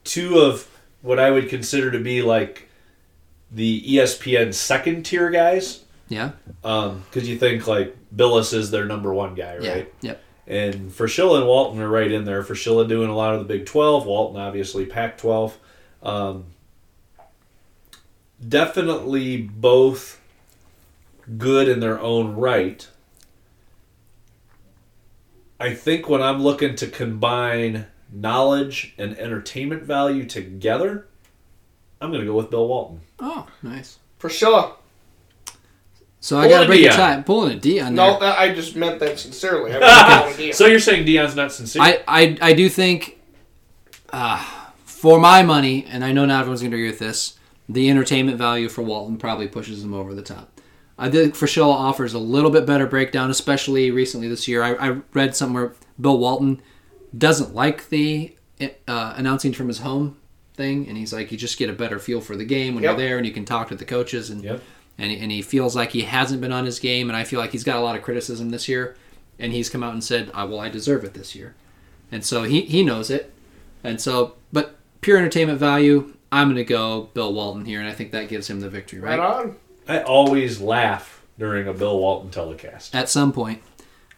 two of what I would consider to be like the ESPN second tier guys. Yeah. because you think like Bilas is their number one guy, right? Yeah. Yep. And Fraschilla and Walton are right in there. Fraschilla doing a lot of the Big 12, Walton obviously Pac 12. Um, definitely both good in their own right. I think when I'm looking to combine knowledge and entertainment value together, I'm going to go with Bill Walton. Oh, nice. For sure. So I gotta a break the Dion. tie. Pulling a D on there. No, that, I just meant that sincerely. I wasn't calling so you're saying Dion's not sincere? I, I, I do think, uh, for my money, and I know not everyone's going to agree with this, the entertainment value for Walton probably pushes him over the top. I think Fraschilla offers a little bit better breakdown, especially recently this year. I, I read somewhere Bill Walton doesn't like the uh, announcing from his home thing, and he's like, you just get a better feel for the game when Yep. you're there, and you can talk to the coaches, and Yep. and, he- and he feels like he hasn't been on his game, and I feel like he's got a lot of criticism this year, and he's come out and said, "Ah, "Well, I deserve it this year," and so he he knows it, and so but pure entertainment value, I'm going to go Bill Walton here, and I think that gives him the victory, Right right? on. I always laugh during a Bill Walton telecast. At some point.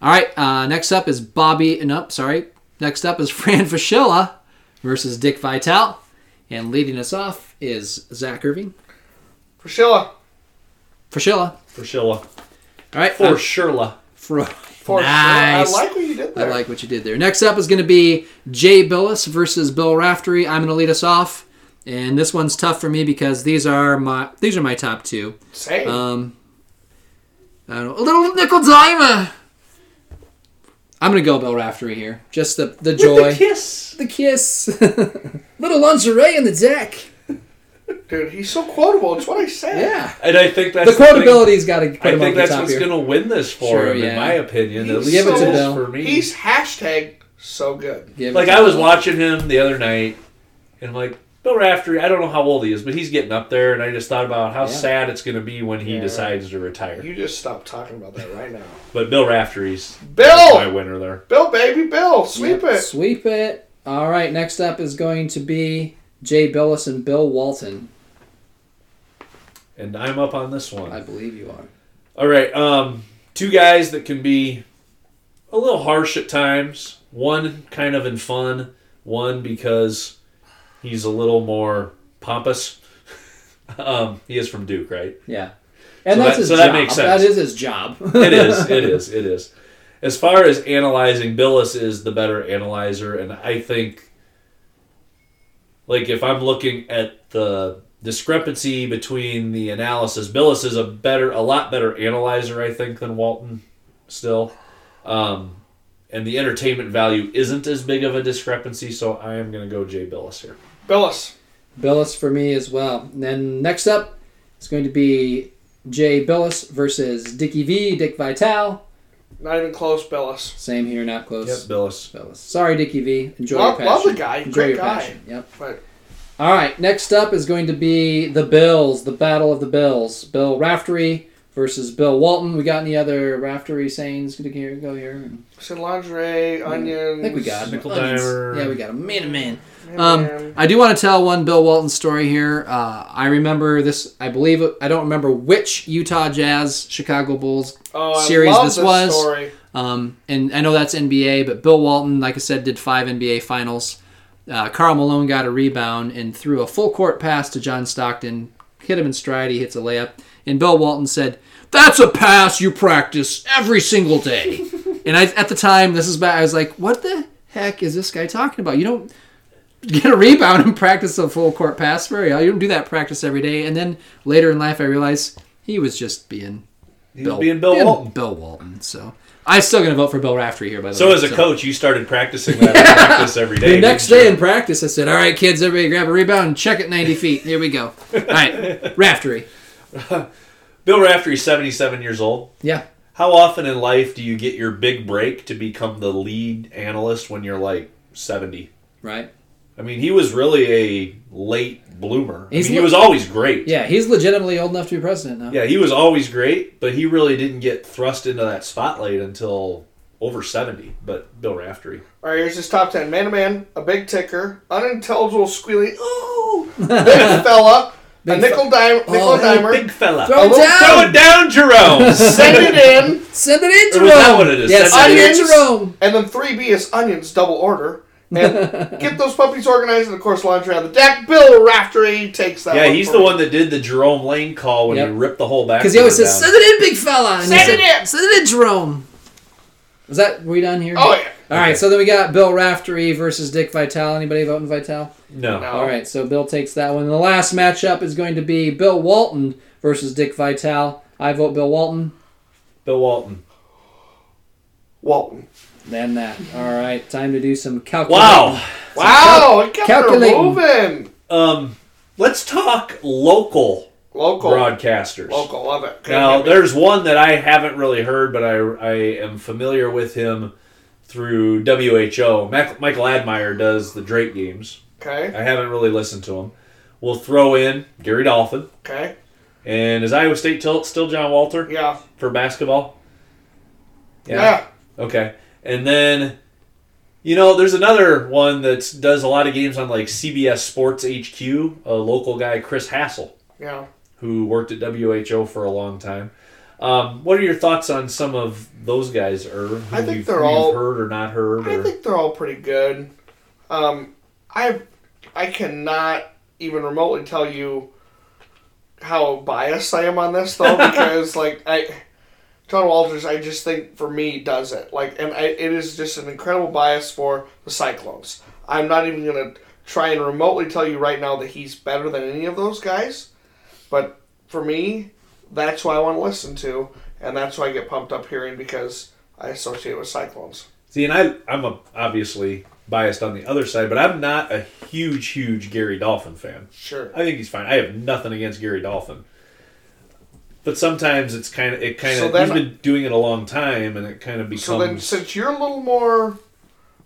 All right, uh, next up is Bobby. and No, sorry. Next up is Fran Fraschilla versus Dick Vitale, and leading us off is Zach Irving. Priscilla. Fischilla. Frashilla. All right, For uh, Sherla. for, For nice. sure. I like what you did there. I like what you did there. Next up is going to be Jay Bilas versus Bill Raftery. I'm going to lead us off, and this one's tough for me because these are my these are my top two. Same. Um, I don't know, a little nickel dimer. I'm going to go Bill Raftery here. Just the the joy, With the kiss. the kiss, little lingerie in the deck. Dude, he's so quotable. It's what I said. Yeah, And I think that's the quotability's got to I think that's what's here. going to win this for Sure, him, yeah. in my opinion. At He's least Give it to Bill. for me. He's hashtag so good. Give like I was Bill. watching him the other night, and I'm like Bill Raftery. I don't know how old he is, but he's getting up there, and I just thought about how Yeah. sad it's going to be when he Yeah. decides to retire. You just stop talking about that right now. But Bill Raftery's Bill! my winner there. Bill, baby, Bill. Sweep Yep, it. Sweep it. All right, next up is going to be Jay Bilas and Bill Walton. And I'm up on this one. I believe you are. All right, um, two guys that can be a little harsh at times. One kind of in fun. One because he's a little more pompous. um, he is from Duke, right? Yeah. And So that's that- his so job. that makes sense. That is his job. It is. It is. It is. As far as analyzing, Bilas is the better analyzer, and I think, like, if I'm looking at the discrepancy between the analysis, Bilas is a better, a lot better analyzer, I think, than Walton. Still, um, and the entertainment value isn't as big of a discrepancy, so I am going to go Jay Bilas here. Bilas. Bilas for me as well. And then next up is going to be Jay Bilas versus Dickie V, Dick Vitale. Not even close, Bilas. Same here, not close. Bilas. Bilas. Sorry, Dickie V. Enjoy Love- your passion. love the guy. Enjoy Great your guy. passion. Yep. But All right, next up is going to be the Bills, the Battle of the Bills. Bill Raftery versus Bill Walton. We got any other raftery sayings to here, go here? Said lingerie, onions. I think we got Nickel onions. Yeah, we got a man, man. Man, Um, man. I do want to tell one Bill Walton story here. Uh, I remember this. I believe I don't remember which Utah Jazz Chicago Bulls oh, series love this was. Um, and I know that's NBA, but Bill Walton, like I said, did five NBA finals. Uh, Karl Malone got a rebound and threw a full court pass to John Stockton. Hit him in stride. He hits a layup. And Bill Walton said, That's a pass you practice every single day. and I, at the time, this is back, I was like, What the heck is this guy talking about? You don't get a rebound and practice a full court pass very well. You don't do that practice every day. And then later in life, I realized he was just being He was being Bill Walton. Bill Walton. So I'm still going to vote for Bill Raftery here. By the So way, so as a coach, you started practicing that practice every day. the next day you? in practice, I said, "All right, kids, everybody grab a rebound and check it 90 feet. Here we go. All right, Raftery. Bill Raftery, seventy-seven years old. Yeah, How often in life do you get your big break to become the lead analyst when you're like seventy? right. I mean, he was really a late bloomer. I He's mean, he was always great. Yeah, he's legitimately old enough to be president now. Yeah, he was always great, but he really didn't get thrust into that spotlight until over 70. But Bill Raftery. All right, here's his top ten: man to man, a big ticker, unintelligible squealing, ooh, big fella, a nickel dime, oh, nickel Oh, dimer. Big fella. Throw it down. Throw it down, Jerome! Send it in, Send it in, Or Jerome. was that what it is? Yes, Send send it it in, in. Jerome. and then three B is onions, double order, and get those puppies organized. And of course, laundry on the deck. Bill Raftery takes that. yeah, one he's the me. one that did the Jerome Lane call when Yep. he ripped the whole back. Because he always down. says, "Send it in, big fella." And he Send said, it in. Send it in, Jerome. Is that we done here? Oh yeah. All right, so then we got Bill Raftery versus Dick Vitale. Anybody voting Vitale? No. No. All right, so Bill takes that one. The last matchup is going to be Bill Walton versus Dick Vitale. I vote Bill Walton. Bill Walton. Walton. Then that. All right, time to do some calculating. Wow. Wow, it kept calculating. moving. Um, let's talk local Local. broadcasters. Local, love it. Okay, Now, there's one that I haven't really heard, but I, I am familiar with him through WHO. Mac, Michael Admire does the Drake games. Okay, I haven't really listened to him. We'll throw in Gary Dolphin. okay. And is Iowa State till, still John Walter Yeah. for basketball? Yeah. Okay. And then, you know, there's another one that does a lot of games on like CBS Sports HQ, a local guy, Chris Hassel, Yeah. who worked at WHO for a long time. Um, what are your thoughts on some of those guys, who I think they're all- heard or not heard? I Or, think they're all pretty good. Um, I I cannot even remotely tell you how biased I am on this though, because like I, John Walters, I just think for me does it like, and I, it is just an incredible bias for the Cyclones. I'm not even gonna try and remotely tell you right now that he's better than any of those guys, but for me, that's who I want to listen to, and that's why I get pumped up hearing because I associate with Cyclones. See, and I, I'm a, obviously biased on the other side, but I'm not a huge, huge Gary Dolphin fan. Sure. I think he's fine. I have nothing against Gary Dolphin. But sometimes it's kind of it kind So of then- he's been doing it a long time, and it kind of becomes. So then, since you're a little more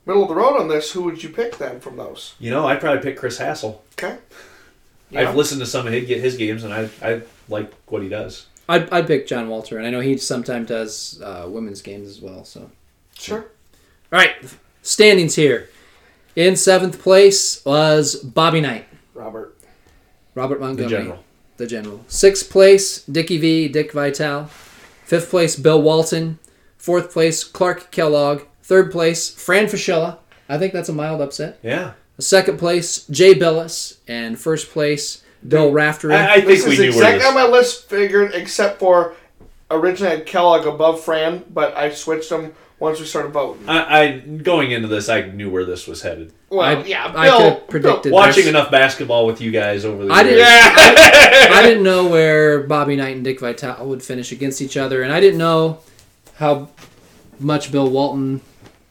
middle of the road on this, who would you pick then from those? you know, I'd probably pick Chris Hassel. Okay. I've listened to some of his, his games, and I I like what he does. I'd, I'd pick John Walter, and I know he sometimes does uh, women's games as well. So, Sure. all right, standings here. In seventh place was Bobby Knight, Robert. Robert Montgomery. The Montgomery, general. the general. Sixth place, Dickie V, Dick Vitale. Fifth place, Bill Walton. Fourth place, Clark Kellogg. Third place, Fran Fraschilla. I think that's a mild upset. Yeah, Second place, Jay Bilas. And first place, Bill Raftery. I, I think This we is knew where exactly this. how my list figured, except for originally I had Kellogg above Fran, but I switched them once we started voting. I, I going into this, I knew where this was headed. Well, I- yeah, I Bill. could've predicted Bill- Watching There's- enough basketball with you guys over the I years. didn't- Yeah. I didn't know where Bobby Knight and Dick Vitale would finish against each other, and I didn't know how much Bill Walton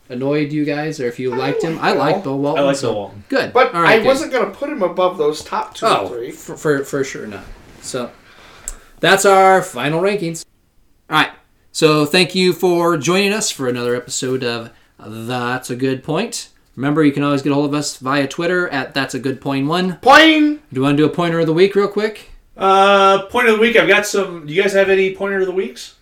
annoyed you guys, or if you liked him. I like Bill Walton. I like so Bill Walton. Good. But All right, I good. wasn't going to put him above those top two Oh, or three. for, for for sure not. So that's our final rankings. All right. So thank you for joining us for another episode of That's a Good Point. Remember, you can always get a hold of us via Twitter at That's a Good Point One. Point. Do you want to do a pointer of the week real quick? Uh, point of the week. I've got some. Do you guys have any pointer of the weeks?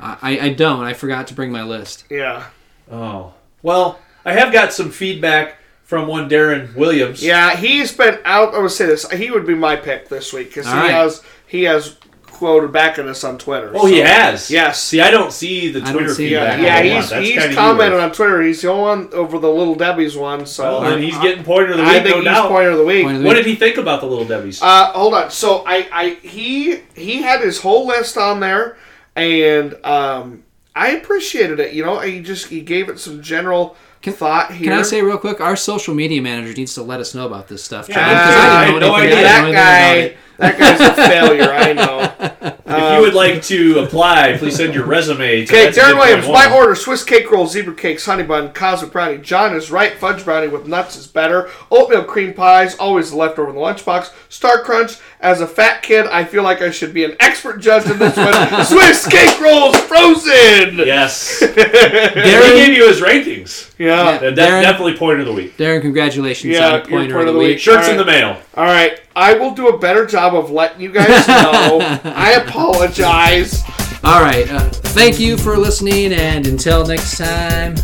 I, I don't. I forgot to bring my list. Yeah. Oh, well, I have got some feedback from one Darren Williams. Yeah, he's been out. I would say this. He would be my pick this week because he All right. has he has quoted back at us on Twitter. Oh, he has. Yes. See, I don't see the I Twitter see feedback. that. Yeah, he's That's he's commented on Twitter. He's the only one over the Little Debbie's one. So Well, then he's getting pointer of the I week, think no he's doubt. pointer of the week. Of the What week. did he think about the little Debbie's? Uh, hold on. So I, I he he had his whole list on there, and um, I appreciated it. You know, he just he gave it some general thought here. Can I say real quick? Our social media manager needs to let us know about this stuff. Yeah, John, I 'cause had didn't know no idea. I didn't know that anything about guy? That guy's a failure. I know. if you would like to apply, please send your resume. To Okay, That's a Darren Williams. Point My One. order: Swiss cake roll, zebra cakes, honey bun, cosmic brownie. John is right. Fudge brownie with nuts is better. Oatmeal cream pies, always the leftover in the lunchbox. Star Crunch. As a fat kid, I feel like I should be an expert judge in this one. Swiss cake rolls, frozen. Yes. he Darren, gave you his rankings. Yeah. That- Darren- definitely point of the week. Darren, congratulations Yeah, on you're pointer point of the week. Shirts in the mail. All right. I will do a better job of letting you guys know. I apologize. All right. Uh, thank you for listening, and until next time,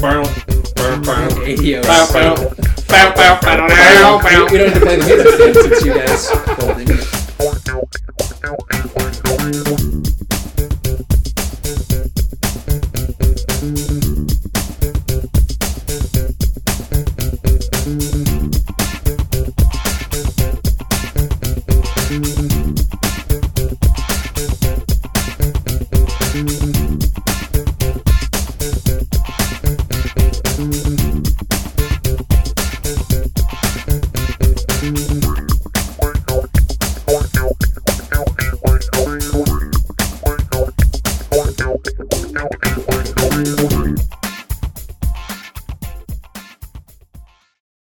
Barnum. Barnum. Barnum. adios. Bow, bow bow, bow, bow, bow, bow. We don't have to play the music since you guys holding. it.